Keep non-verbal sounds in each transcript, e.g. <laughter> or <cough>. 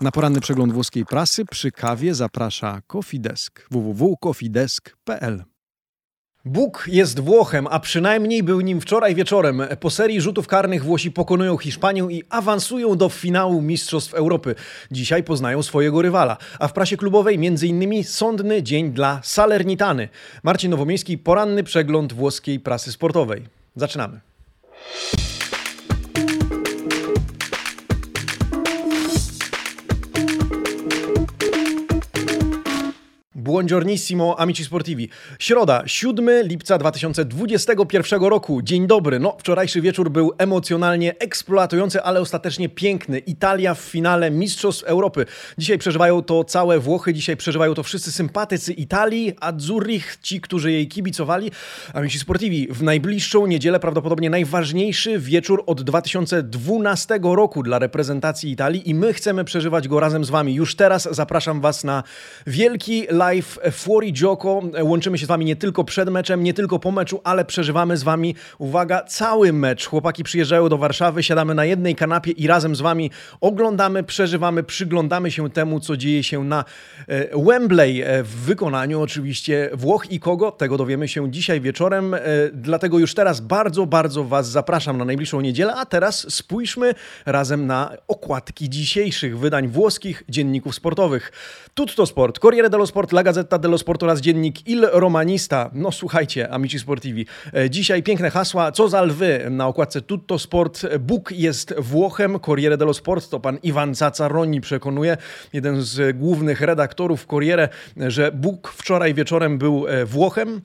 Na poranny przegląd włoskiej prasy przy kawie zaprasza Kofidesk www.kofidesk.pl Bóg jest Włochem, a przynajmniej był nim wczoraj wieczorem. Po serii rzutów karnych Włosi pokonują Hiszpanię i awansują do finału Mistrzostw Europy. Dzisiaj poznają swojego rywala. A w prasie klubowej m.in. sądny dzień dla Salernitany. Marcin Nowomiejski, poranny przegląd włoskiej prasy sportowej. Zaczynamy. Buongiornissimo, amici sportivi. Środa, 7 lipca 2021 roku. Dzień dobry. No, wczorajszy wieczór był emocjonalnie eksploatujący, ale ostatecznie piękny. Italia w finale Mistrzostw Europy. Dzisiaj przeżywają to całe Włochy, dzisiaj przeżywają to wszyscy sympatycy Italii, Azzurrich, ci, którzy jej kibicowali. Amici sportivi, w najbliższą niedzielę prawdopodobnie najważniejszy wieczór od 2012 roku dla reprezentacji Italii i my chcemy przeżywać go razem z wami. Już teraz zapraszam was na wielki live live Fuori Gioco. Łączymy się z Wami nie tylko przed meczem, nie tylko po meczu, ale przeżywamy z Wami, uwaga, cały mecz. Chłopaki przyjeżdżają do Warszawy, siadamy na jednej kanapie i razem z Wami oglądamy, przeżywamy, przyglądamy się temu, co dzieje się na e, Wembley e, w wykonaniu oczywiście Włoch i kogo. Tego dowiemy się dzisiaj wieczorem, e, dlatego już teraz bardzo, bardzo Was zapraszam na najbliższą niedzielę, a teraz spójrzmy razem na okładki dzisiejszych wydań włoskich dzienników sportowych. Tutto Sport, Corriere dello Sport, La Gazzetta dello Sport oraz dziennik Il Romanista. No słuchajcie, amici sportivi. E, dzisiaj piękne hasła. Co za lwy na okładce Tutto Sport. Bóg jest Włochem. Corriere dello Sport to pan Iwan Cacaroni przekonuje, jeden z głównych redaktorów Corriere, że Bóg wczoraj wieczorem był e, Włochem.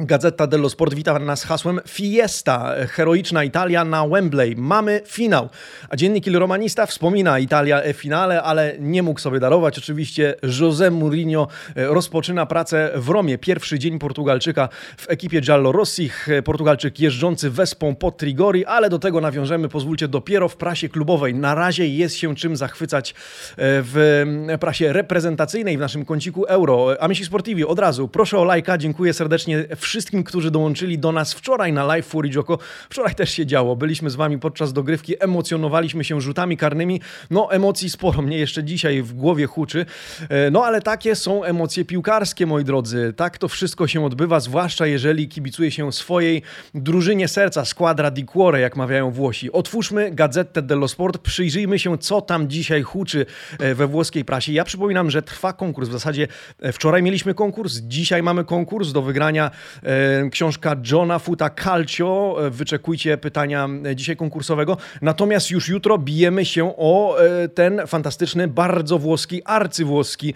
Gazeta dello Sport wita nas hasłem Fiesta, heroiczna Italia na Wembley. Mamy finał. A dziennik Il Romanista wspomina Italia e finale, ale nie mógł sobie darować. Oczywiście José Mourinho e, rozpoczyna pracę w Romie. Pierwszy dzień Portugalczyka w ekipie Giallorossich. Portugalczyk jeżdżący wespą pod Trigori, ale do tego nawiążemy, pozwólcie, dopiero w prasie klubowej. Na razie jest się czym zachwycać e, w prasie reprezentacyjnej w naszym kąciku Euro. Amici Sportivi, od razu proszę o lajka, dziękuję serdecznie wszystkim, którzy dołączyli do nas wczoraj na live Fury Joko. Wczoraj też się działo. Byliśmy z wami podczas dogrywki, emocjonowaliśmy się rzutami karnymi. No, emocji sporo, mnie jeszcze dzisiaj w głowie huczy. E, no, ale takie są emocje piłkarskie, moi drodzy. Tak to wszystko się odbywa, zwłaszcza jeżeli kibicuje się swojej drużynie serca, squadra di cuore, jak mawiają Włosi. Otwórzmy Gazetę dello Sport, przyjrzyjmy się, co tam dzisiaj huczy e, we włoskiej prasie. Ja przypominam, że trwa konkurs. W zasadzie e, wczoraj mieliśmy konkurs, dzisiaj mamy konkurs do wygrania książka Johna Futa Calcio. E, wyczekujcie pytania e, dzisiaj konkursowego. Natomiast już jutro bijemy się o ten fantastyczny, bardzo włoski, arcywłoski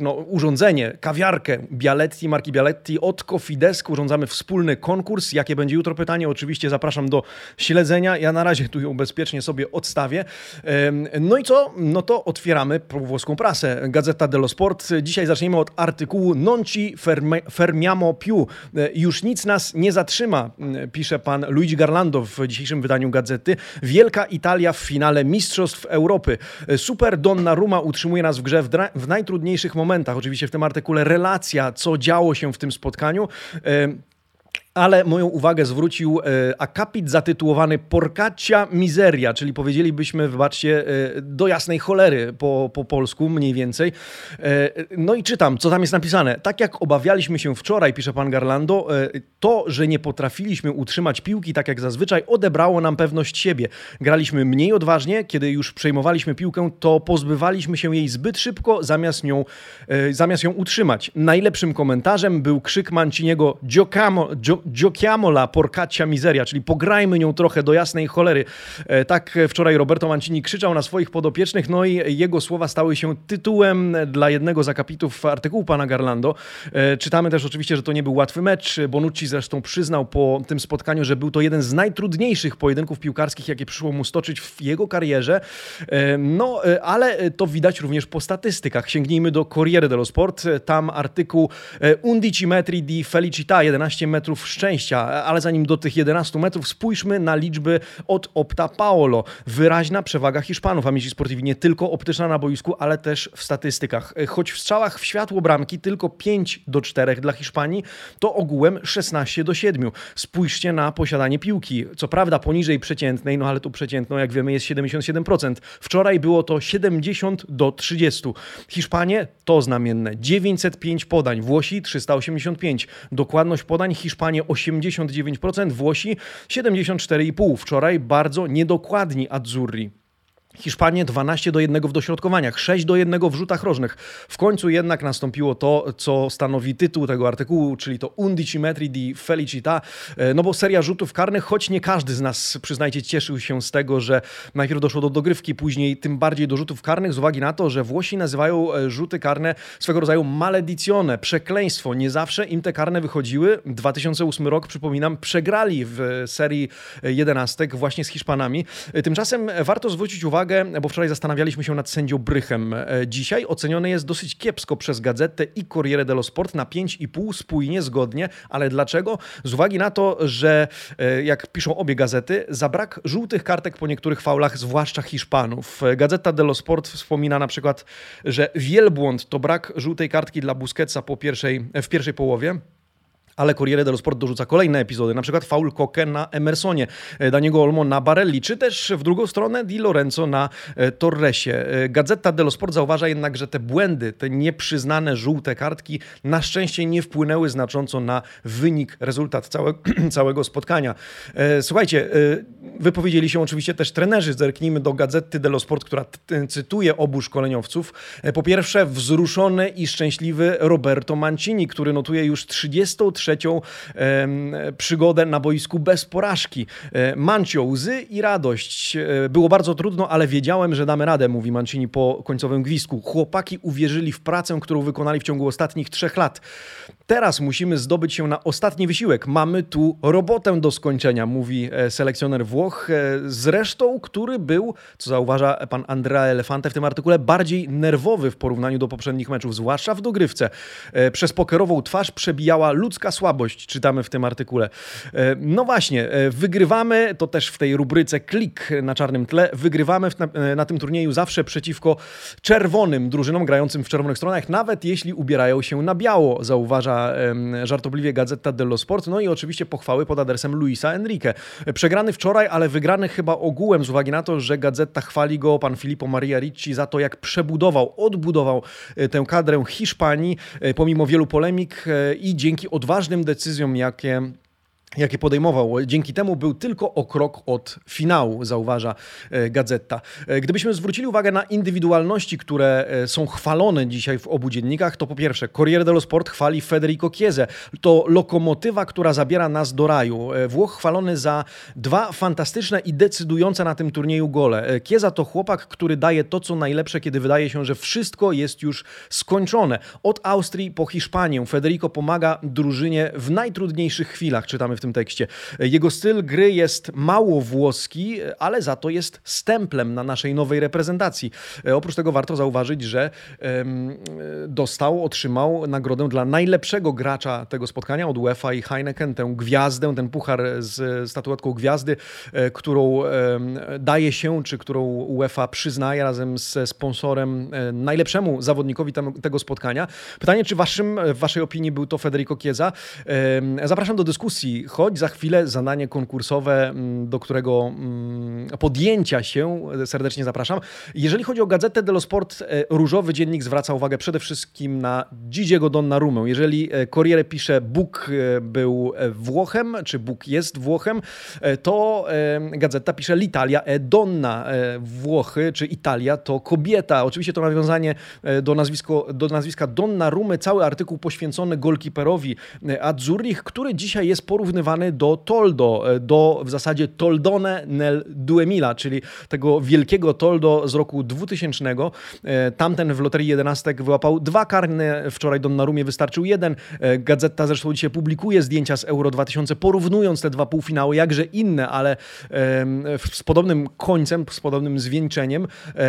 no, urządzenie, kawiarkę Bialetti, marki Bialetti od Cofidesk. Urządzamy wspólny konkurs. Jakie będzie jutro pytanie? Oczywiście zapraszam do śledzenia. Ja na razie tu ją bezpiecznie sobie odstawię. No i co? No to otwieramy włoską prasę. Gazeta dello Sport. Dzisiaj zaczniemy od artykułu Non ci fermiamo Amo Piu. E, już nic nas nie zatrzyma, pisze pan Luigi Garlando w dzisiejszym wydaniu gazety. Wielka Italia w finale Mistrzostw Europy. E, Super Donnarumma utrzymuje nas w grze w, w najtrudniejszych momentach. Oczywiście w tym artykule relacja, co działo się w tym spotkaniu. Ale moją uwagę zwrócił e, akapit zatytułowany Porcaccia Miseria, czyli powiedzielibyśmy, wybaczcie, e, do jasnej cholery po, po polsku mniej więcej. E, no i czytam, co tam jest napisane. Tak jak obawialiśmy się wczoraj, pisze pan Garlando, to, że nie potrafiliśmy utrzymać piłki tak jak zazwyczaj, odebrało nam pewność siebie. Graliśmy mniej odważnie, kiedy już przejmowaliśmy piłkę, to pozbywaliśmy się jej zbyt szybko, zamiast, nią, zamiast ją utrzymać. Najlepszym komentarzem był krzyk Manciniego Giocamo, la porcaccia miseria, czyli pograjmy nią trochę do jasnej cholery. E, tak wczoraj Roberto Mancini krzyczał na swoich podopiecznych, no i jego słowa stały się tytułem dla jednego z akapitów artykułu pana Garlando. E, czytamy też oczywiście, że to nie był łatwy mecz. Bonucci zresztą przyznał po tym spotkaniu, że był to jeden z najtrudniejszych pojedynków piłkarskich, jakie przyszło mu stoczyć w jego karierze. E, no, ale to widać również po statystykach. Sięgnijmy do Corriere dello Sport. Tam artykuł Undici metri di felicità, 11 metrów szczęścia, ale zanim do tych 11 metrów spójrzmy na liczby od Opta Paolo. Wyraźna przewaga Hiszpanów, Amici Sportivi, nie tylko optyczna na boisku, ale też w statystykach. Choć w strzałach w światło bramki tylko 5 do 4 dla Hiszpanii, to ogółem 16 do 7. Spójrzcie na posiadanie piłki. Co prawda poniżej przeciętnej, no ale tu przeciętną, jak wiemy, jest 77%. Wczoraj było to 70 do 30. Hiszpanie to znamienne. 905 podań, Włosi 385. Dokładność podań Hiszpanie 89%, Włosi 74,5. Wczoraj bardzo niedokładni Azzurri. Hiszpanie 12 do 1 w dośrodkowaniach, 6 do 1 w rzutach rożnych. W końcu jednak nastąpiło to, co stanowi tytuł tego artykułu, czyli to Undici metri di felicita, e, no bo seria rzutów karnych, choć nie każdy z nas, przyznajcie, cieszył się z tego, że najpierw doszło do dogrywki, później tym bardziej do rzutów karnych, z uwagi na to, że Włosi nazywają e, rzuty karne swego rodzaju maledicjone, przekleństwo. Nie zawsze im te karne wychodziły. 2008 rok, przypominam, przegrali w serii jedenastek właśnie z Hiszpanami. E, tymczasem warto zwrócić uwagę, uwagę, bo wczoraj zastanawialiśmy się nad sędzią Brychem. E, dzisiaj oceniony jest dosyć kiepsko przez Gazetę i Corriere dello Sport na 5,5 spójnie, zgodnie. Ale dlaczego? Z uwagi na to, że e, jak piszą obie gazety, za brak żółtych kartek po niektórych faulach, zwłaszcza Hiszpanów. E, Gazeta dello Sport wspomina na przykład, że wielbłąd to brak żółtej kartki dla Busquetsa po pierwszej, w pierwszej połowie ale Corriere dello Sport dorzuca kolejne epizody, na przykład faul Koke na Emersonie, e, Daniego Olmo na Barelli, czy też w drugą stronę Di Lorenzo na e, Torresie. E, Gazeta dello Sport zauważa jednak, że te błędy, te nieprzyznane żółte kartki na szczęście nie wpłynęły znacząco na wynik, rezultat całe, <clears throat> całego spotkania. Słuchajcie, wypowiedzieli się oczywiście też trenerzy. Zerknijmy do Gazety dello Sport, która cytuje obu szkoleniowców. Po pierwsze, wzruszony i szczęśliwy Roberto Mancini, który notuje już 33 trzecią przygodę na boisku bez porażki. E, Mancio, łzy i radość. E, było bardzo trudno, ale wiedziałem, że damy radę, mówi Mancini po końcowym gwizdku. Chłopaki uwierzyli w pracę, którą wykonali w ciągu ostatnich trzech lat. Teraz musimy zdobyć się na ostatni wysiłek. Mamy tu robotę do skończenia, mówi e, selekcjoner Włoch. Zresztą, który był, co zauważa pan Andrea Elefante w tym artykule, bardziej nerwowy w porównaniu do poprzednich meczów, zwłaszcza w dogrywce. Przez pokerową twarz przebijała ludzka słabość, czytamy w tym artykule. E, no właśnie, e, wygrywamy, to też w tej rubryce klik na czarnym tle, wygrywamy na, e, na tym turnieju zawsze przeciwko czerwonym drużynom grającym w czerwonych stronach, nawet jeśli ubierają się na biało, zauważa żartobliwie Gazeta dello Sport. No i oczywiście pochwały pod adresem Luisa Enrique. Przegrany wczoraj, ale wygrany chyba ogółem z uwagi na to, że Gazeta chwali go pan Filippo Maria Ricci za to, jak przebudował, odbudował tę kadrę Hiszpanii pomimo wielu polemik i dzięki odważnym ważnym decyzjom, jakie jakie podejmował. Dzięki temu był tylko o krok od finału, zauważa e, Gazeta. E, gdybyśmy zwrócili uwagę na indywidualności, które e, są chwalone dzisiaj w obu dziennikach, to po pierwsze Corriere dello Sport chwali Federico Chiesa. To lokomotywa, która zabiera nas do raju. Włoch chwalony za dwa fantastyczne i decydujące na tym turnieju gole. Chiesa to chłopak, który daje to, co najlepsze, kiedy wydaje się, że wszystko jest już skończone. Od Austrii po Hiszpanię Federico pomaga drużynie w najtrudniejszych chwilach, czytamy w tym tym tekście. Jego styl gry jest mało włoski, ale za to jest stemplem na naszej nowej reprezentacji. E, oprócz tego warto zauważyć, że dostał, otrzymał nagrodę dla najlepszego gracza tego spotkania od UEFA i Heineken, tę gwiazdę, ten puchar z statuetką gwiazdy, e, którą daje się, czy którą UEFA przyznaje razem ze sponsorem e, najlepszemu zawodnikowi tego spotkania. Pytanie, czy waszym, w waszej opinii był to Federico Chiesa? Zapraszam do dyskusji choć za chwilę zadanie konkursowe, mm, do którego mm, podjęcia się serdecznie zapraszam. Jeżeli chodzi o Gazetę dello Sport, e, Różowy Dziennik zwraca uwagę przede wszystkim na Gigiego Donnarumę. Jeżeli e, Corriere pisze Bóg e, był Włochem, czy Bóg jest Włochem, to Gazeta pisze L'Italia e donna. Włochy, czy Italia to kobieta. Oczywiście to nawiązanie do, nazwisko, do nazwiska Donnarumy. Cały artykuł poświęcony golkiperowi Azzurrich, który dzisiaj jest porównywany porównywany do Toldo, do w zasadzie Toldone nel Duemila, czyli tego wielkiego Toldo z roku 2000. Tamten w Loterii 11 wyłapał dwa karne, wczoraj Donnarumie wystarczył jeden. Gazeta zresztą dzisiaj publikuje zdjęcia z Euro 2000, porównując te dwa półfinały, jakże inne, ale z podobnym końcem, z podobnym zwieńczeniem.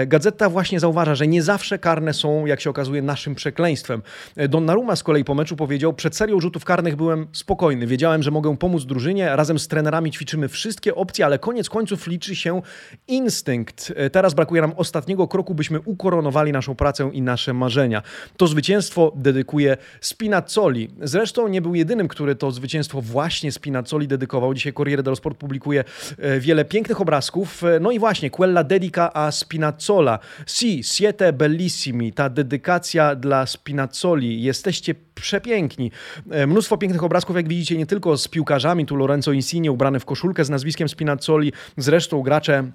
Gazeta właśnie zauważa, że nie zawsze karne są, jak się okazuje, naszym przekleństwem. Donnarumma z kolei po meczu powiedział, przed serią rzutów karnych byłem spokojny, wiedziałem, że mogę pomóc drużynie, razem z trenerami ćwiczymy wszystkie opcje, ale koniec końców liczy się instynkt. Teraz brakuje nam ostatniego kroku, byśmy ukoronowali naszą pracę i nasze marzenia. To zwycięstwo dedykuje Spinazzoli. Zresztą nie był jedynym, który to zwycięstwo właśnie Spinazzoli dedykował. Dzisiaj Corriere dello Sport publikuje e, wiele pięknych obrazków. E, no i właśnie, quella dedica a Spinazzola. Si, siete bellissimi. Ta dedykacja dla Spinazzoli. Jesteście przepiękni. E, mnóstwo pięknych obrazków, jak widzicie, nie tylko z piłkarzami, tu Lorenzo Insigne ubrany w koszulkę z nazwiskiem Spinazzoli, zresztą gracze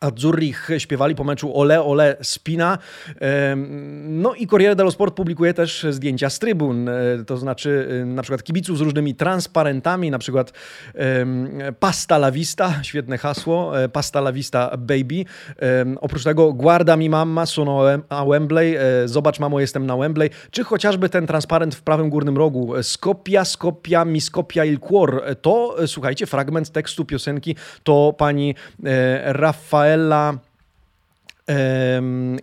Azzurrich śpiewali po meczu Ole Ole Spina. No i Corriere dello Sport publikuje też zdjęcia z trybun, e, to znaczy e, na przykład kibiców z różnymi transparentami, na przykład Pasta la Vista, świetne hasło, e, Pasta la Vista Baby. Oprócz tego Guarda mi mamma, sono a Wembley, Zobacz mamo, jestem na Wembley, czy chociażby ten transparent w prawym górnym rogu, Skopia, Skopia, mi Skopia il cuor. To, słuchajcie, fragment tekstu piosenki to pani Rafael Rafaela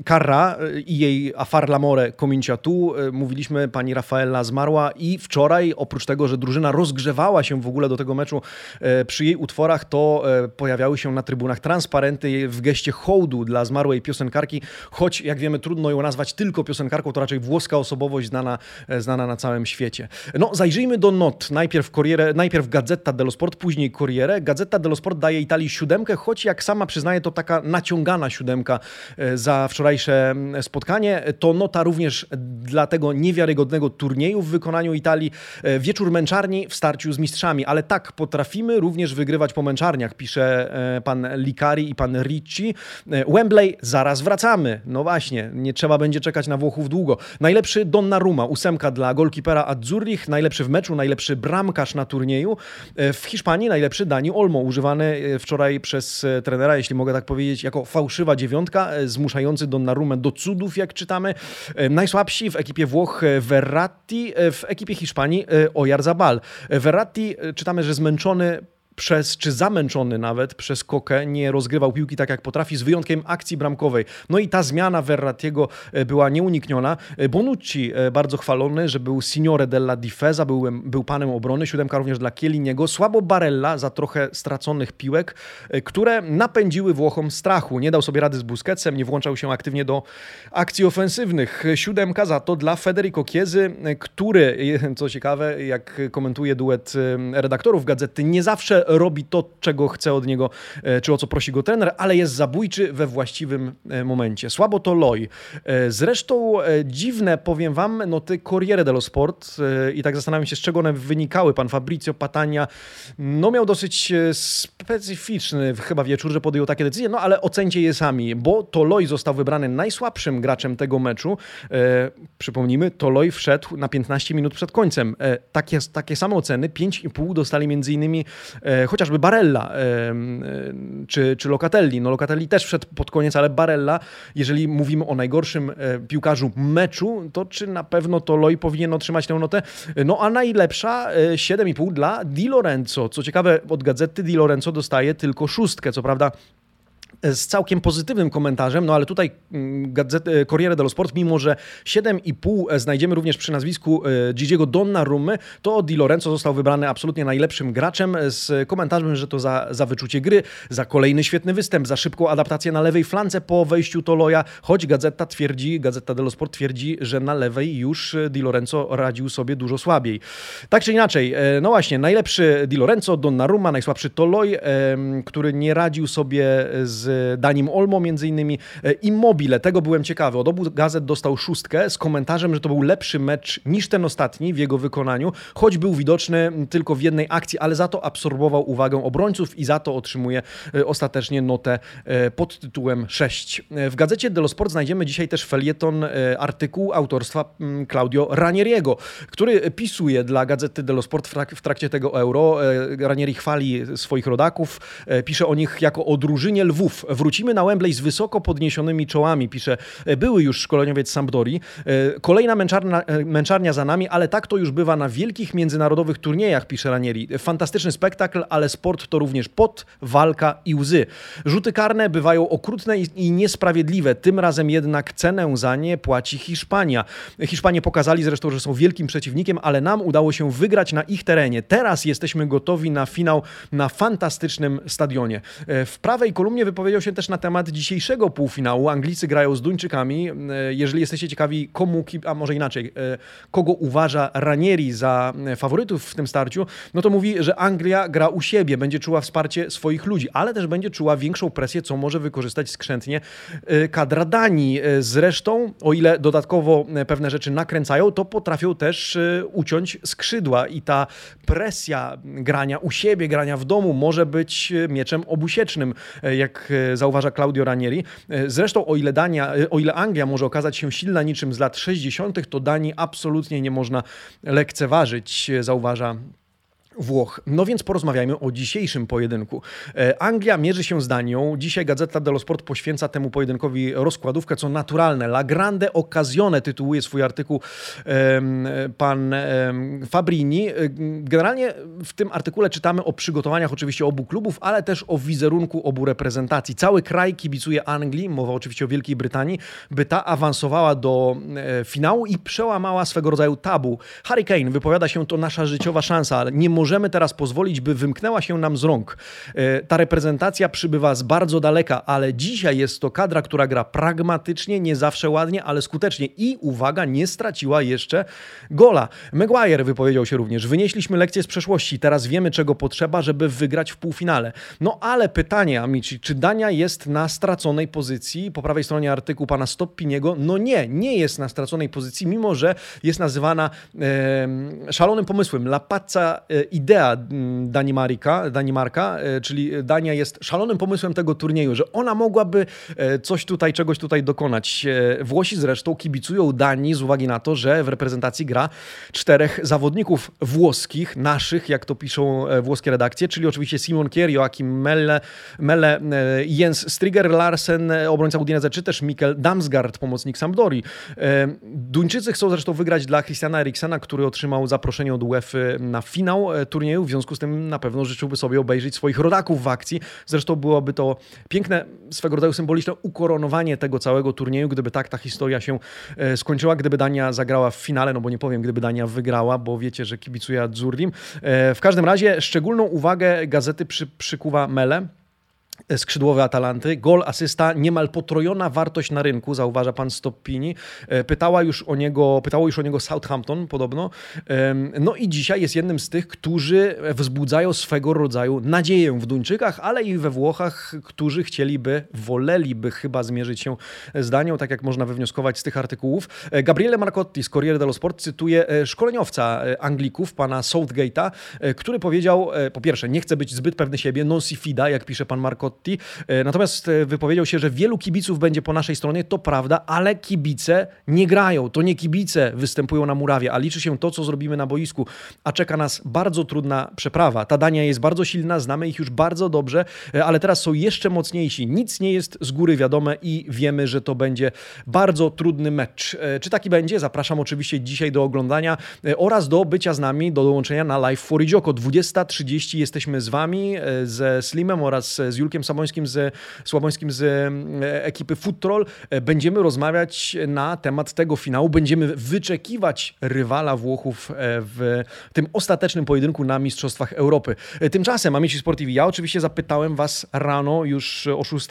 Carra e, i jej Afar l'amore comincia tu. E, mówiliśmy, pani Rafaela zmarła i wczoraj, oprócz tego, że drużyna rozgrzewała się w ogóle do tego meczu e, przy jej utworach, to pojawiały się na trybunach transparenty w geście hołdu dla zmarłej piosenkarki, choć jak wiemy trudno ją nazwać tylko piosenkarką, to raczej włoska osobowość znana, znana na całym świecie. No zajrzyjmy do not. Najpierw, Corriere, najpierw Gazetta dello Sport, później Corriere. Gazetta dello Sport daje Italii siódemkę, choć jak sama przyznaje, to taka naciągana siódemka za wczorajsze spotkanie. To nota również dla tego niewiarygodnego turnieju w wykonaniu Italii. E, wieczór męczarni w starciu z mistrzami, ale tak potrafimy również wygrywać po męczarniach, pisze e, pan Likari i pan Ricci. Wembley, zaraz wracamy. No właśnie, nie trzeba będzie czekać na Włochów długo. Najlepszy Donnarumma, ósemka dla golkipera Azzurrich, najlepszy w meczu, najlepszy bramkarz na turnieju. W Hiszpanii najlepszy Dani Olmo, używany wczoraj przez trenera, jeśli mogę tak powiedzieć, jako fałszywa dziewiątka zmuszający Donnarumę do cudów, jak czytamy. E, najsłabsi w ekipie Włoch e, Verratti, e, w ekipie Hiszpanii Oyarzabal. Verratti czytamy, że zmęczony przez, czy zamęczony nawet przez Kokę, nie rozgrywał piłki tak jak potrafi, z wyjątkiem akcji bramkowej. No i ta zmiana Verratiego e, była nieunikniona. E, Bonucci e, bardzo chwalony, że był signore della difesa, był, był panem obrony, siódemka również dla Kieliniego. Słabo Barella za trochę straconych piłek, które napędziły Włochom strachu. Nie dał sobie rady z Busquetsem, nie włączał się aktywnie do akcji ofensywnych. Siódemka za to dla Federico Chiesy, który, co ciekawe, jak komentuje duet redaktorów gazety, nie zawsze robi to, czego chce od niego, e, czy o co prosi go trener, ale jest zabójczy we właściwym e, momencie. Słabo to Loj. E, zresztą dziwne, powiem wam, no ty Corriere dello Sport i tak zastanawiam się, z czego one wynikały. Pan Fabrizio Patania no miał dosyć specyficzny chyba wieczór, że podjął takie decyzje, no ale ocencie je sami, bo Toloi został wybrany najsłabszym graczem tego meczu. E, przypomnijmy, Toloi wszedł na 15 minut przed końcem. E, takie, takie same oceny, 5,5 dostali E, chociażby Barella e, e, czy, czy Locatelli. No Locatelli też wszedł pod koniec, ale Barella, jeżeli mówimy o najgorszym piłkarzu meczu, to czy na pewno to Loi powinien otrzymać tę notę? No a najlepsza 7,5 dla Di Lorenzo. Co ciekawe, od gazety Di Lorenzo dostaje tylko szóstkę. Co prawda z całkiem pozytywnym komentarzem, no ale tutaj mm, Gazety, Corriere dello Sport, mimo że 7,5 znajdziemy również przy nazwisku e, Gigiego Donnarummy, to Di Lorenzo został wybrany absolutnie najlepszym graczem z komentarzem, że to za, za wyczucie gry, za kolejny świetny występ, za szybką adaptację na lewej flance po wejściu Toloja, choć Gazeta twierdzi, Gazeta dello Sport twierdzi, że na lewej już Di Lorenzo radził sobie dużo słabiej. Tak czy inaczej, e, no właśnie, najlepszy Di Lorenzo, Donnarumma, najsłabszy Toloj, który nie radził sobie z Danim Olmo między innymi. Immobile, tego byłem ciekawy. Od obu gazet dostał szóstkę z komentarzem, że to był lepszy mecz niż ten ostatni w jego wykonaniu, choć był widoczny tylko w jednej akcji, ale za to absorbował uwagę obrońców i za to otrzymuje ostatecznie notę pod tytułem 6. W gazecie Dello Sport znajdziemy dzisiaj też felieton, artykuł autorstwa mm, Claudio Ranieriego, który pisuje dla gazety Dello Sport w trakcie tego euro. Ranieri chwali swoich rodaków, pisze o nich jako o drużynie lwów. Wrócimy na Wembley z wysoko podniesionymi czołami, pisze były już szkoleniowiec Sampdori. Kolejna męczarnia, męczarnia za nami, ale tak to już bywa na wielkich międzynarodowych turniejach, pisze Ranieri. Fantastyczny spektakl, ale sport to również pot, walka i łzy. Rzuty karne bywają okrutne i niesprawiedliwe. Tym razem jednak cenę za nie płaci Hiszpania. Hiszpanie pokazali zresztą, że są wielkim przeciwnikiem, ale nam udało się wygrać na ich terenie. Teraz jesteśmy gotowi na finał na fantastycznym stadionie. W prawej kolumnie wypowiedział się też na temat dzisiejszego półfinału. Anglicy grają z Duńczykami. Jeżeli jesteście ciekawi, komu, a może inaczej, kogo uważa Ranieri za faworytów w tym starciu, no to mówi, że Anglia gra u siebie, będzie czuła wsparcie swoich ludzi, ale też będzie czuła większą presję, co może wykorzystać skrzętnie kadra Danii. Zresztą, o ile dodatkowo pewne rzeczy nakręcają, to potrafią też uciąć skrzydła i ta presja grania u siebie, grania w domu może być mieczem obusiecznym, jak zauważa Claudio Ranieri. Zresztą, o ile, Dania, o ile Anglia może okazać się silna niczym z lat 60., to Danii absolutnie nie można lekceważyć, zauważa Włoch. No więc porozmawiajmy o dzisiejszym pojedynku. E, Anglia mierzy się z Danią. Dzisiaj Gazeta dello Sport poświęca temu pojedynkowi rozkładówkę, co naturalne. La grande occasione tytułuje swój artykuł pan Fabrini. E, generalnie w tym artykule czytamy o przygotowaniach oczywiście obu klubów, ale też o wizerunku obu reprezentacji. Cały kraj kibicuje Anglii, mowa oczywiście o Wielkiej Brytanii, by ta awansowała do e, finału i przełamała swego rodzaju tabu. Harry Kane wypowiada się, to nasza życiowa szansa, ale nie może możemy teraz pozwolić, by wymknęła się nam z rąk. E, ta reprezentacja przybywa z bardzo daleka, ale dzisiaj jest to kadra, która gra pragmatycznie, nie zawsze ładnie, ale skutecznie i uwaga, nie straciła jeszcze gola. Maguire wypowiedział się również. Wynieśliśmy lekcję z przeszłości, teraz wiemy czego potrzeba, żeby wygrać w półfinale. No ale pytanie, Amici, czy Dania jest na straconej pozycji? Po prawej stronie artykuł pana Stoppiniego. No nie, nie jest na straconej pozycji, mimo że jest nazywana e, szalonym pomysłem. La Pazza e, idea mm, Danimarika, Danimarka, e, czyli Dania jest szalonym pomysłem tego turnieju, że ona mogłaby e, coś tutaj, czegoś tutaj dokonać. E, Włosi zresztą kibicują Danii z uwagi na to, że w reprezentacji gra czterech zawodników włoskich, naszych, jak to piszą włoskie redakcje, czyli oczywiście Simon Kier, Joachim Melle, Melle Jens Striger Larsen, obrońca Udinese, czy też Mikkel Damsgaard, pomocnik Sampdori. Duńczycy chcą zresztą wygrać dla Christiana Eriksena, który otrzymał zaproszenie od UEFA na finał turnieju, w związku z tym na pewno życzyłby sobie obejrzeć swoich rodaków w akcji. Zresztą byłoby to piękne, swego rodzaju symboliczne ukoronowanie tego całego turnieju, gdyby tak ta historia się e, skończyła, gdyby Dania zagrała w finale, no bo nie powiem, gdyby Dania wygrała, bo wiecie, że kibicuje Azzurrim. E, w każdym razie szczególną uwagę gazety przy, przykuwa Mele, skrzydłowy Atalanty. Gol, asysta, niemal potrojona wartość na rynku, zauważa pan Stoppini. E, pytała już o niego, pytało już o niego Southampton podobno. No i dzisiaj jest jednym z tych, którzy wzbudzają swego rodzaju nadzieję w Duńczykach, ale i we Włochach, którzy chcieliby, woleliby chyba zmierzyć się z Danią, tak jak można wywnioskować z tych artykułów. E, Gabriele Marcotti z Corriere dello Sport cytuje e, szkoleniowca Anglików, pana Southgate'a, który powiedział, po pierwsze, nie chce być zbyt pewny siebie, non si fida, jak pisze pan Marcotti, Totti. E, natomiast e, wypowiedział się, że wielu kibiców będzie po naszej stronie, to prawda, ale kibice nie grają. To nie kibice występują na murawie, a liczy się to, co zrobimy na boisku. A czeka nas bardzo trudna przeprawa. Ta Dania jest bardzo silna, znamy ich już bardzo dobrze, e, ale teraz są jeszcze mocniejsi. Nic nie jest z góry wiadome i wiemy, że to będzie bardzo trudny mecz. Czy taki będzie? Zapraszam oczywiście dzisiaj do oglądania oraz do bycia z nami, do dołączenia na Live for Idzioko. 20.30 jesteśmy z Wami, ze Slimem oraz z Julkiem Markiem Sabońskim z, Słabońskim z e, ekipy Food Troll e, będziemy rozmawiać na temat tego finału. Będziemy wyczekiwać rywala Włochów e, w tym ostatecznym pojedynku na Mistrzostwach Europy. Tymczasem, Amici Sportivi, ja oczywiście zapytałem Was rano już o 6,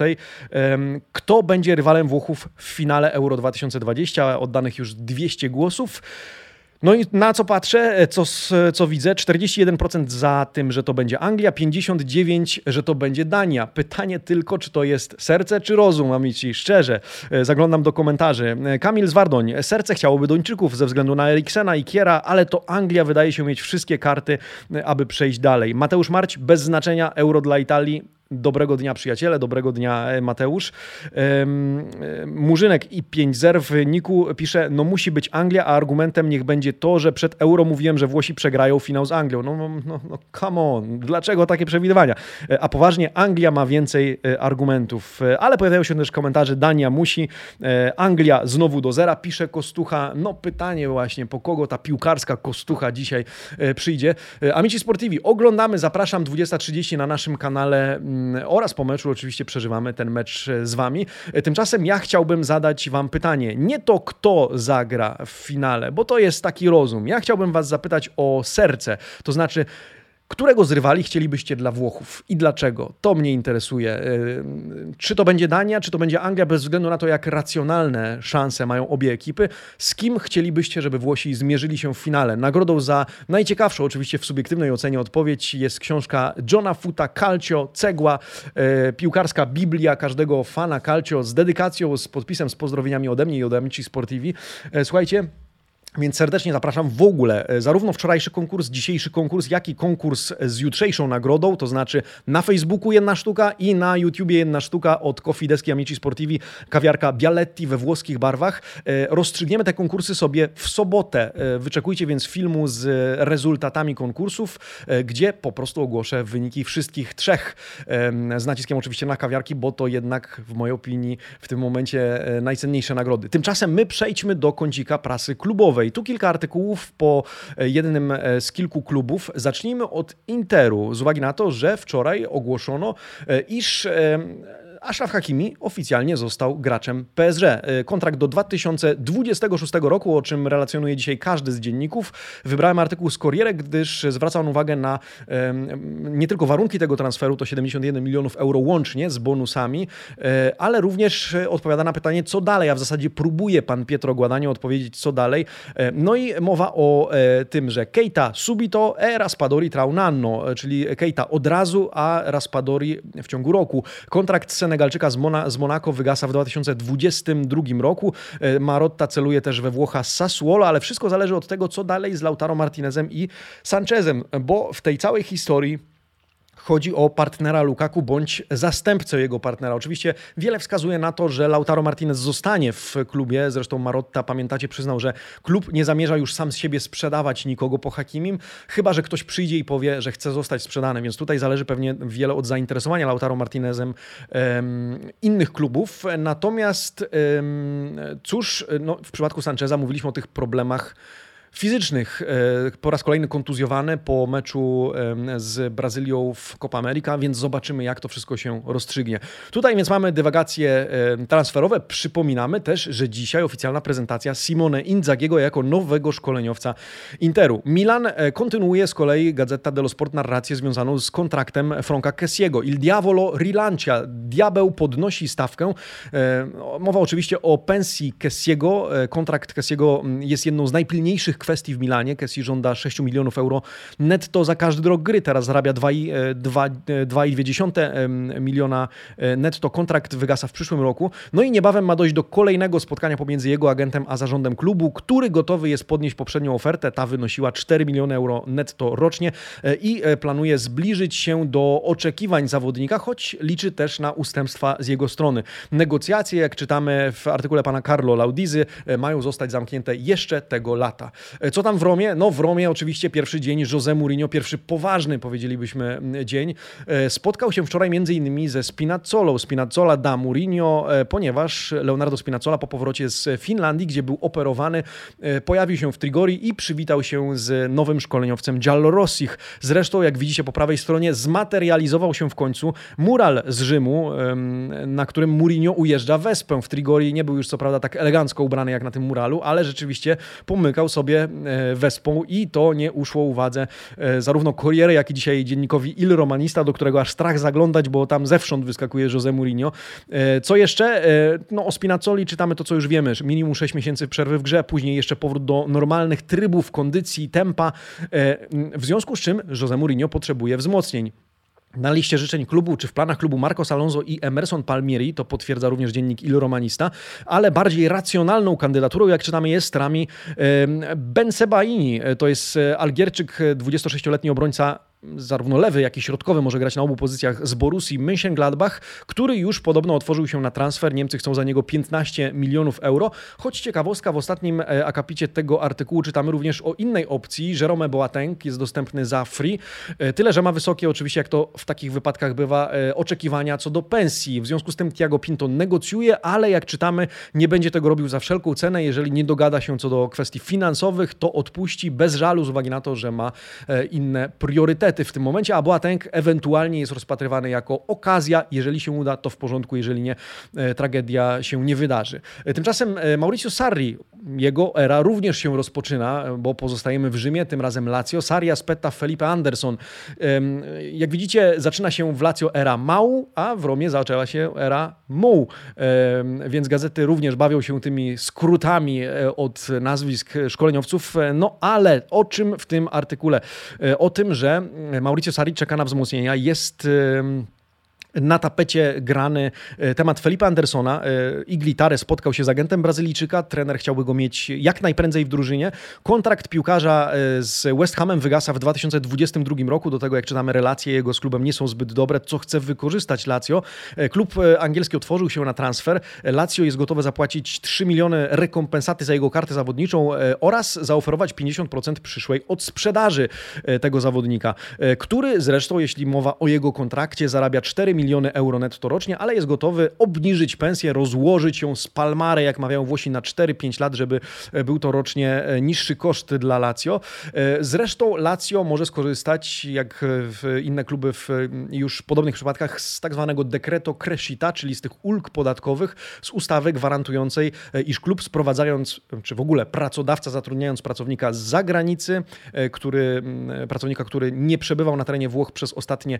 kto będzie rywalem Włochów w finale Euro 2020. Oddanych już 200 głosów. No i na co patrzę, co, co widzę? 41% za tym, że to będzie Anglia, 59% że to będzie Dania. Pytanie tylko, czy to jest serce, czy rozum, amici? Szczerze, zaglądam do komentarzy. Kamil Zwardoń, serce chciałoby Duńczyków ze względu na Eriksena i Kiera, ale to Anglia wydaje się mieć wszystkie karty, aby przejść dalej. Mateusz Marć, bez znaczenia, euro dla Italii, Dobrego dnia przyjaciele, dobrego dnia e, Mateusz. Murzynek i 5 zer w Niku pisze, no musi być Anglia, a argumentem niech będzie to, że przed Euro mówiłem, że Włosi przegrają finał z Anglią. No, no, no, no come on, dlaczego takie przewidywania? E, a poważnie, Anglia ma więcej e, argumentów, ale pojawiają się też komentarze, Dania musi, Anglia znowu do zera, pisze Kostucha. No pytanie właśnie, po kogo ta piłkarska Kostucha dzisiaj przyjdzie. Amici Sportivi, oglądamy, zapraszam 20.30 na naszym kanale Mm, oraz po meczu oczywiście przeżywamy ten mecz e, z Wami. E, tymczasem ja chciałbym zadać Wam pytanie. Nie to, kto zagra w finale, bo to jest taki rozum. Ja chciałbym Was zapytać o serce. To znaczy, Którego z rywali chcielibyście dla Włochów i dlaczego? To mnie interesuje. E, czy to będzie Dania, czy to będzie Anglia, bez względu na to, jak racjonalne szanse mają obie ekipy. Z kim chcielibyście, żeby Włosi zmierzyli się w finale? Nagrodą za najciekawszą, oczywiście w subiektywnej ocenie odpowiedź jest książka Johna Futa Calcio, Cegła, e, piłkarska Biblia każdego fana Calcio z dedykacją, z podpisem, z pozdrowieniami ode mnie i ode Amici Sportivi. E, słuchajcie, więc serdecznie zapraszam w ogóle e, zarówno wczorajszy konkurs, dzisiejszy konkurs, jak i konkurs z jutrzejszą nagrodą, to znaczy na Facebooku jedna sztuka i na YouTubie jedna sztuka od Coffee Deski Amici Sportivi, kawiarka Bialetti we włoskich barwach. E, rozstrzygniemy te konkursy sobie w sobotę. E, wyczekujcie więc filmu z rezultatami konkursów, gdzie po prostu ogłoszę wyniki wszystkich trzech. Z naciskiem oczywiście na kawiarki, bo to jednak w mojej opinii w tym momencie najcenniejsze nagrody. Tymczasem my przejdźmy do kącika prasy klubowej. Tu kilka artykułów po e, jednym e, z kilku klubów. Zacznijmy od Interu, z uwagi na to, że wczoraj ogłoszono, e, iż Ashraf Hakimi oficjalnie został graczem PSG. E, kontrakt do 2026 roku, o czym relacjonuje dzisiaj każdy z dzienników. Wybrałem artykuł z Corriere, gdyż zwraca on uwagę na nie tylko warunki tego transferu, to 71 milionów euro łącznie z bonusami, e, ale również odpowiada na pytanie, co dalej, a w zasadzie próbuje pan Pietro Guadagno odpowiedzieć, co dalej. E, no i mowa o tym, że Keita subito e Raspadori traunanno, czyli Keita od razu, a Raspadori w ciągu roku. Kontrakt Sen Senegalczyka z, Mona, z Monako wygasa w 2022 roku. E, Marotta celuje też we Włocha Sassuolo, ale wszystko zależy od tego, co dalej z Lautaro Martinezem i Sanchezem, bo w tej całej historii chodzi o partnera Lukaku bądź zastępcę jego partnera. Oczywiście wiele wskazuje na to, że Lautaro Martinez zostanie w klubie. Zresztą Marotta, pamiętacie, przyznał, że klub nie zamierza już sam z siebie sprzedawać nikogo po Hakimim, chyba że ktoś przyjdzie i powie, że chce zostać sprzedany. Więc tutaj zależy pewnie wiele od zainteresowania Lautaro Martinezem innych klubów. Natomiast um, cóż, no, w przypadku Sancheza mówiliśmy o tych problemach fizycznych. E, po raz kolejny kontuzjowany po meczu z Brazylią w Copa America, więc zobaczymy, jak to wszystko się rozstrzygnie. Tutaj więc mamy dywagacje transferowe. Przypominamy też, że dzisiaj oficjalna prezentacja Simone Inzagiego jako nowego szkoleniowca Interu. Milan e, kontynuuje z kolei Gazeta dello Sport narrację związaną z kontraktem Franka Kessiego. Il Diavolo rilancia. Diabeł podnosi stawkę. E, mowa oczywiście o pensji Kessiego. Kontrakt Kessiego jest jedną z najpilniejszych kwestii w Milanie. Kessi żąda 6 milionów euro netto za każdy rok gry. Teraz zarabia 2,2 e, e, miliona e, netto. Kontrakt wygasa w przyszłym roku. No i niebawem ma dojść do kolejnego spotkania pomiędzy jego agentem a zarządem klubu, który gotowy jest podnieść poprzednią ofertę. Ta wynosiła 4 miliony euro netto rocznie i planuje zbliżyć się do oczekiwań zawodnika, choć liczy też na ustępstwa z jego strony. Negocjacje, jak czytamy w artykule pana Carlo Laudizy, mają zostać zamknięte jeszcze tego lata. E, co tam w Romie? No w Romie oczywiście pierwszy dzień Jose Mourinho, pierwszy poważny powiedzielibyśmy dzień. E, spotkał się wczoraj między innymi ze Spinazzolą. Spinazzola da Mourinho, e, ponieważ Leonardo Spinazzola po powrocie z Finlandii, gdzie był operowany, pojawił się w Trigori i przywitał się z nowym szkoleniowcem Giallorossich. Zresztą, jak widzicie po prawej stronie, zmaterializował się w końcu mural z Rzymu, na którym Mourinho ujeżdża wespę. W Trigori nie był już co prawda tak elegancko ubrany jak na tym muralu, ale rzeczywiście pomykał sobie się wespą i to nie uszło uwadze zarówno Corriere, jak i dzisiaj dziennikowi Il Romanista, do którego aż strach zaglądać, bo tam zewsząd wyskakuje Jose Mourinho. Co jeszcze? No o Spinazzoli czytamy to, co już wiemy. Minimum 6 miesięcy przerwy w grze, później jeszcze powrót do normalnych trybów, kondycji, tempa, w związku z czym Jose Mourinho potrzebuje wzmocnień. Na liście życzeń klubu, czy w planach klubu Marcos Alonso i Emerson Palmieri, to potwierdza również dziennik Il Romanista, ale bardziej racjonalną kandydaturą, jak czytamy, jest Rami Ben Sebaini. To jest e, Algierczyk, 26-letni obrońca zarówno lewy, jak i środkowy może grać na obu pozycjach z Borussii Mönchengladbach, który już podobno otworzył się na transfer. Niemcy chcą za niego 15 milionów euro. Choć ciekawostka, w ostatnim e, akapicie tego artykułu czytamy również o innej opcji. Jerome Boateng jest dostępny za free. E, tyle, że ma wysokie oczywiście, jak to w takich wypadkach bywa, e, oczekiwania co do pensji. W związku z tym Thiago Pinto negocjuje, ale jak czytamy, nie będzie tego robił za wszelką cenę. Jeżeli nie dogada się co do kwestii finansowych, to odpuści bez żalu z uwagi na to, że ma inne priorytety w tym momencie, a Boateng ewentualnie jest rozpatrywany jako okazja. Jeżeli się uda, to w porządku, jeżeli nie, e, tragedia się nie wydarzy. E, tymczasem e, Mauricio Sarri, jego era również się rozpoczyna, bo pozostajemy w Rzymie, tym razem Lazio. Sarri aspetta Felipe Anderson. Jak widzicie, zaczyna się w Lazio era Mau, a w Romie zaczęła się era Mou. Więc gazety również bawią się tymi skrótami od nazwisk szkoleniowców. No ale o czym w tym artykule? O tym, że Mauricio Sarri czeka na wzmocnienia. Jest na tapecie grany e, temat Felipe Andersona. E, Iglitare spotkał się z agentem Brazylijczyka. Trener chciałby go mieć jak najprędzej w drużynie. Kontrakt piłkarza e, z West Hamem wygasa w 2022 roku. Do tego, jak czytamy, relacje jego z klubem nie są zbyt dobre, co chce wykorzystać Lazio. Klub angielski otworzył się na transfer. Lazio jest gotowe zapłacić 3 miliony rekompensaty za jego kartę zawodniczą oraz zaoferować 50% przyszłej odsprzedaży tego zawodnika, który zresztą, jeśli mowa o jego kontrakcie, zarabia 4 miliony miliony euro netto rocznie, ale jest gotowy obniżyć pensję, rozłożyć ją z Palmare, jak mawiają Włosi, na 4-5 lat, żeby e, był to rocznie e, niższy koszt dla Lazio. E, zresztą Lazio może skorzystać, jak inne kluby w już podobnych przypadkach, z tak zwanego dekreto crescita, czyli z tych ulg podatkowych, z ustawy gwarantującej, iż klub sprowadzając, czy w ogóle pracodawca zatrudniając pracownika z zagranicy, który, pracownika, który nie przebywał na terenie Włoch przez ostatnie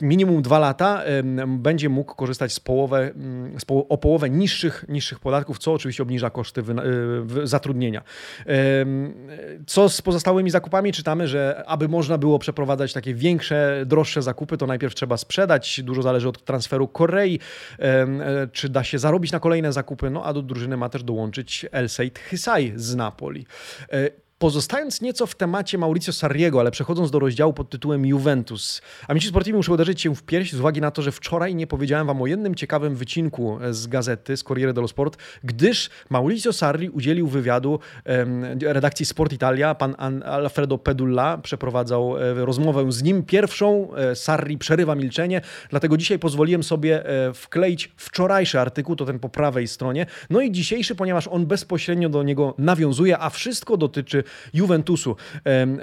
minimum dwa lata, będzie mógł korzystać z połowę, mm, z po, o połowę niższych, niższych podatków, co oczywiście obniża koszty y, zatrudnienia. Co z pozostałymi zakupami? Czytamy, że aby można było przeprowadzać takie większe, droższe zakupy, to najpierw trzeba sprzedać. Dużo zależy od transferu Korei, e, czy da się zarobić na kolejne zakupy. No a do drużyny ma też dołączyć El Seid Hysaj z Napoli. E, Pozostając nieco w temacie Mauricio Sarriego, ale przechodząc do rozdziału pod tytułem Juventus, Amici Sportivi muszę uderzyć się w pierś z uwagi na to, że wczoraj nie powiedziałem wam o jednym ciekawym wycinku z gazety, z Corriere dello Sport, gdyż Mauricio Sarri udzielił wywiadu redakcji Sport Italia. Pan Alfredo Pedulla przeprowadzał e, rozmowę z nim. Pierwszą e, Sarri przerywa milczenie, dlatego dzisiaj pozwoliłem sobie e, wkleić wczorajszy artykuł, to ten po prawej stronie, no i dzisiejszy, ponieważ on bezpośrednio do niego nawiązuje, a wszystko dotyczy Juventusu.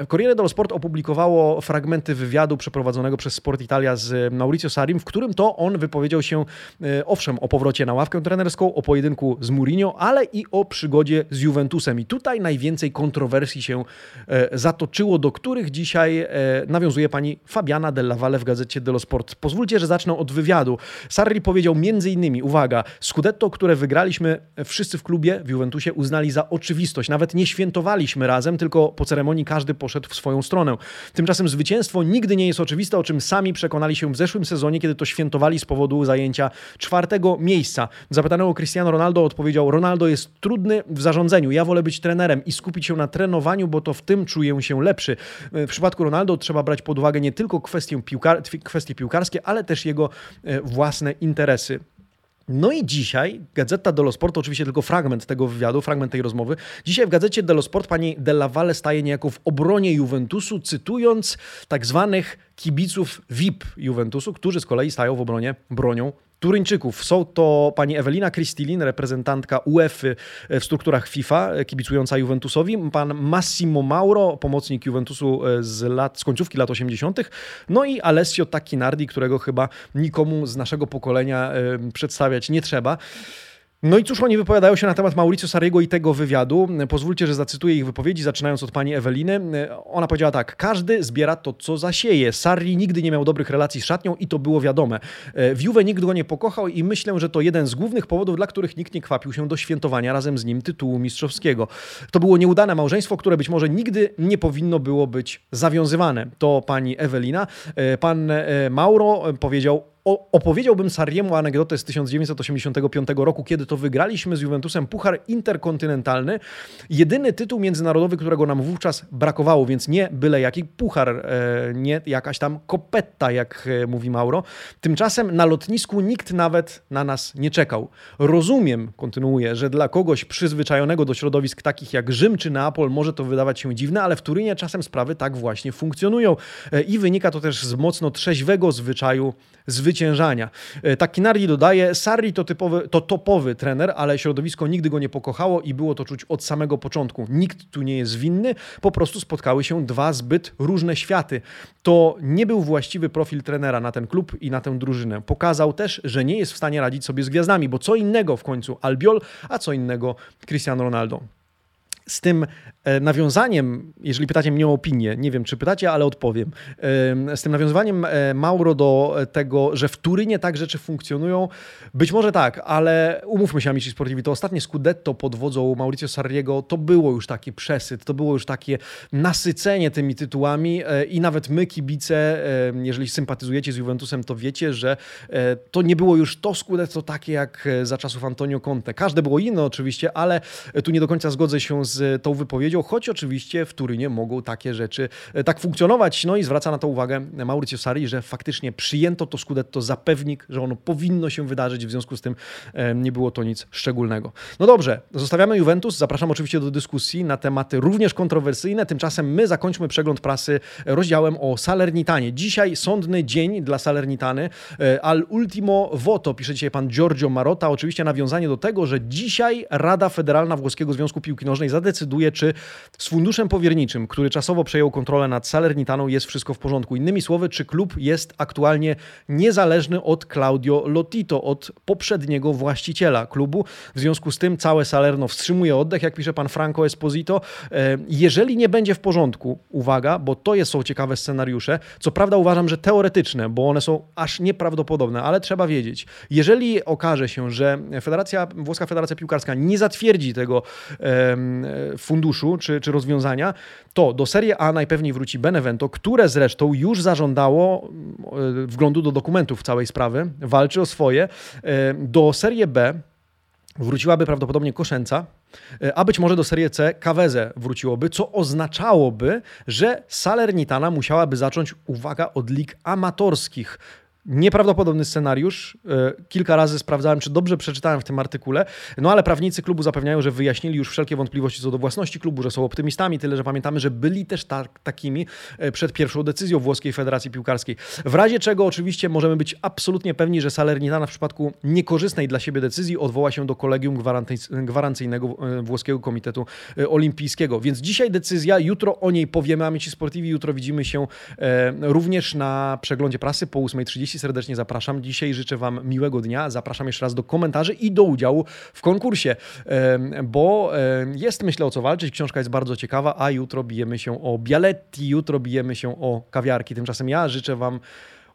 Corriere dello Sport opublikowało fragmenty wywiadu przeprowadzonego przez Sport Italia z Mauricio Sarim, w którym to on wypowiedział się e, owszem o powrocie na ławkę trenerską, o pojedynku z Mourinho, ale i o przygodzie z Juventusem. I tutaj najwięcej kontrowersji się e, zatoczyło, do których dzisiaj e, nawiązuje pani Fabiana Della Valle w gazecie dello Sport. Pozwólcie, że zacznę od wywiadu. Sarri powiedział między innymi, uwaga, Scudetto, które wygraliśmy wszyscy w klubie w Juventusie uznali za oczywistość. Nawet nie świętowaliśmy razem, tylko po ceremonii każdy poszedł w swoją stronę. Tymczasem zwycięstwo nigdy nie jest oczywiste, o czym sami przekonali się w zeszłym sezonie, kiedy to świętowali z powodu zajęcia czwartego miejsca. Zapytany o Cristiano Ronaldo odpowiedział: Ronaldo jest trudny w zarządzaniu. Ja wolę być trenerem i skupić się na trenowaniu, bo to w tym czuję się lepszy. W przypadku Ronaldo trzeba brać pod uwagę nie tylko kwestię piłkar kwestie piłkarskie, ale też jego e, własne interesy. No i dzisiaj Gazeta dello Sport, oczywiście tylko fragment tego wywiadu, fragment tej rozmowy. Dzisiaj w Gazecie dello Sport pani Della Valle staje niejako w obronie Juventusu, cytując tak zwanych kibiców VIP Juventusu, którzy z kolei stają w obronie bronią Turyńczyków. Są to pani Ewelina Kristilin, reprezentantka UEFA w strukturach FIFA, kibicująca Juventusowi, pan Massimo Mauro, pomocnik Juventusu z, lat, z końcówki lat 80., no i Alessio Tacchinardi, którego chyba nikomu z naszego pokolenia przedstawiać nie trzeba. No i cóż oni wypowiadają się na temat Mauricio Sarriego i tego wywiadu. Pozwólcie, że zacytuję ich wypowiedzi, zaczynając od pani Eweliny. Ona powiedziała tak: Każdy zbiera to, co zasieje. Sarri nigdy nie miał dobrych relacji z szatnią i to było wiadome. W Juve nikt go nie pokochał i myślę, że to jeden z głównych powodów, dla których nikt nie kwapił się do świętowania razem z nim tytułu mistrzowskiego. To było nieudane małżeństwo, które być może nigdy nie powinno było być zawiązywane. To pani Ewelina. Pan e, Mauro powiedział opowiedziałbym Sarriemu anegdotę z 1985 roku, kiedy to wygraliśmy z Juventusem Puchar Interkontynentalny. Jedyny tytuł międzynarodowy, którego nam wówczas brakowało, więc nie byle jaki puchar, e, nie jakaś tam kopetta, jak e, mówi Mauro. Tymczasem na lotnisku nikt nawet na nas nie czekał. Rozumiem, kontynuuję, że dla kogoś przyzwyczajonego do środowisk takich jak Rzym czy Neapol może to wydawać się dziwne, ale w Turynie czasem sprawy tak właśnie funkcjonują. E, I wynika to też z mocno trzeźwego zwyczaju zwyciężania. E, Takinari dodaje, Sarri to, typowy, to topowy trener, ale środowisko nigdy go nie pokochało i było to czuć od samego początku. Nikt tu nie jest winny, po prostu spotkały się dwa zbyt różne światy. To nie był właściwy profil trenera na ten klub i na tę drużynę. Pokazał też, że nie jest w stanie radzić sobie z gwiazdami, bo co innego w końcu Albiol, a co innego Cristiano Ronaldo z tym e, nawiązaniem, jeżeli pytacie mnie o opinię, nie wiem czy pytacie, ale odpowiem, z tym nawiązaniem e, Mauro do tego, że w Turynie tak rzeczy funkcjonują, być może tak, ale umówmy się, amici sportivi, to ostatnie Scudetto pod wodzą Mauricio Sarriego to było już taki przesyt, to było już takie nasycenie tymi tytułami e, i nawet my kibice, jeżeli sympatyzujecie z Juventusem, to wiecie, że to nie było już to Scudetto takie jak za czasów Antonio Conte. Każde było inne oczywiście, ale tu nie do końca zgodzę się z z tą wypowiedzią, choć oczywiście w Turynie mogą takie rzeczy e, tak funkcjonować. No i zwraca na to uwagę Mauricio Sarri, że faktycznie przyjęto to Scudetto za pewnik, że ono powinno się wydarzyć, w związku z tym e, nie było to nic szczególnego. No dobrze, zostawiamy Juventus, zapraszam oczywiście do dyskusji na tematy również kontrowersyjne, tymczasem my zakończmy przegląd prasy rozdziałem o Salernitanie. Dzisiaj sądny dzień dla Salernitany, e, al ultimo voto, pisze dzisiaj pan Giorgio Marotta, oczywiście nawiązanie do tego, że dzisiaj Rada Federalna Włoskiego Związku Piłki Nożnej zadecyduje, czy z funduszem powierniczym, który czasowo przejął kontrolę nad Salernitaną, jest wszystko w porządku. Innymi słowy, czy klub jest aktualnie niezależny od Claudio Lotito, od poprzedniego właściciela klubu. W związku z tym całe Salerno wstrzymuje oddech, jak pisze pan Franco Esposito. E, jeżeli nie będzie w porządku, uwaga, bo to jest, są ciekawe scenariusze, co prawda uważam, że teoretyczne, bo one są aż nieprawdopodobne, ale trzeba wiedzieć, jeżeli okaże się, że Federacja, Włoska Federacja Piłkarska nie zatwierdzi tego funduszu czy, czy rozwiązania, to do Serie A najpewniej wróci Benevento, które zresztą już zażądało e, wglądu do dokumentów całej sprawy, walczy o swoje. E, do Serie B wróciłaby prawdopodobnie Koszęca, e, a być może do Serie C Kaweze wróciłoby, co oznaczałoby, że Salernitana musiałaby zacząć, uwaga, od lig amatorskich Nieprawdopodobny scenariusz. E, kilka razy sprawdzałem, czy dobrze przeczytałem w tym artykule. No ale prawnicy klubu zapewniają, że wyjaśnili już wszelkie wątpliwości co do własności klubu, że są optymistami, tyle że pamiętamy, że byli też ta takimi e, przed pierwszą decyzją Włoskiej Federacji Piłkarskiej. W razie czego oczywiście możemy być absolutnie pewni, że Salernitana w przypadku niekorzystnej dla siebie decyzji odwoła się do kolegium gwarancyjnego e, Włoskiego Komitetu Olimpijskiego. Więc dzisiaj decyzja, jutro o niej powiemy, a my ci sportivi jutro widzimy się również na przeglądzie prasy po 8.30 serdecznie zapraszam. Dzisiaj życzę Wam miłego dnia. Zapraszam jeszcze raz do komentarzy i do udziału w konkursie, bo jest myślę o co walczyć. Książka jest bardzo ciekawa, a jutro bijemy się o Bialetti, jutro bijemy się o kawiarki. Tymczasem ja życzę Wam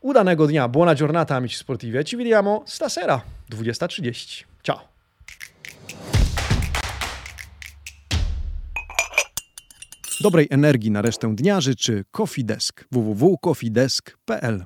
udanego dnia. Buona giornata, amici sportivi. Ci vediamo stasera, 20.30. Ciao! Dobrej energii na resztę dnia życzy Coffee Desk www.coffeedesk.pl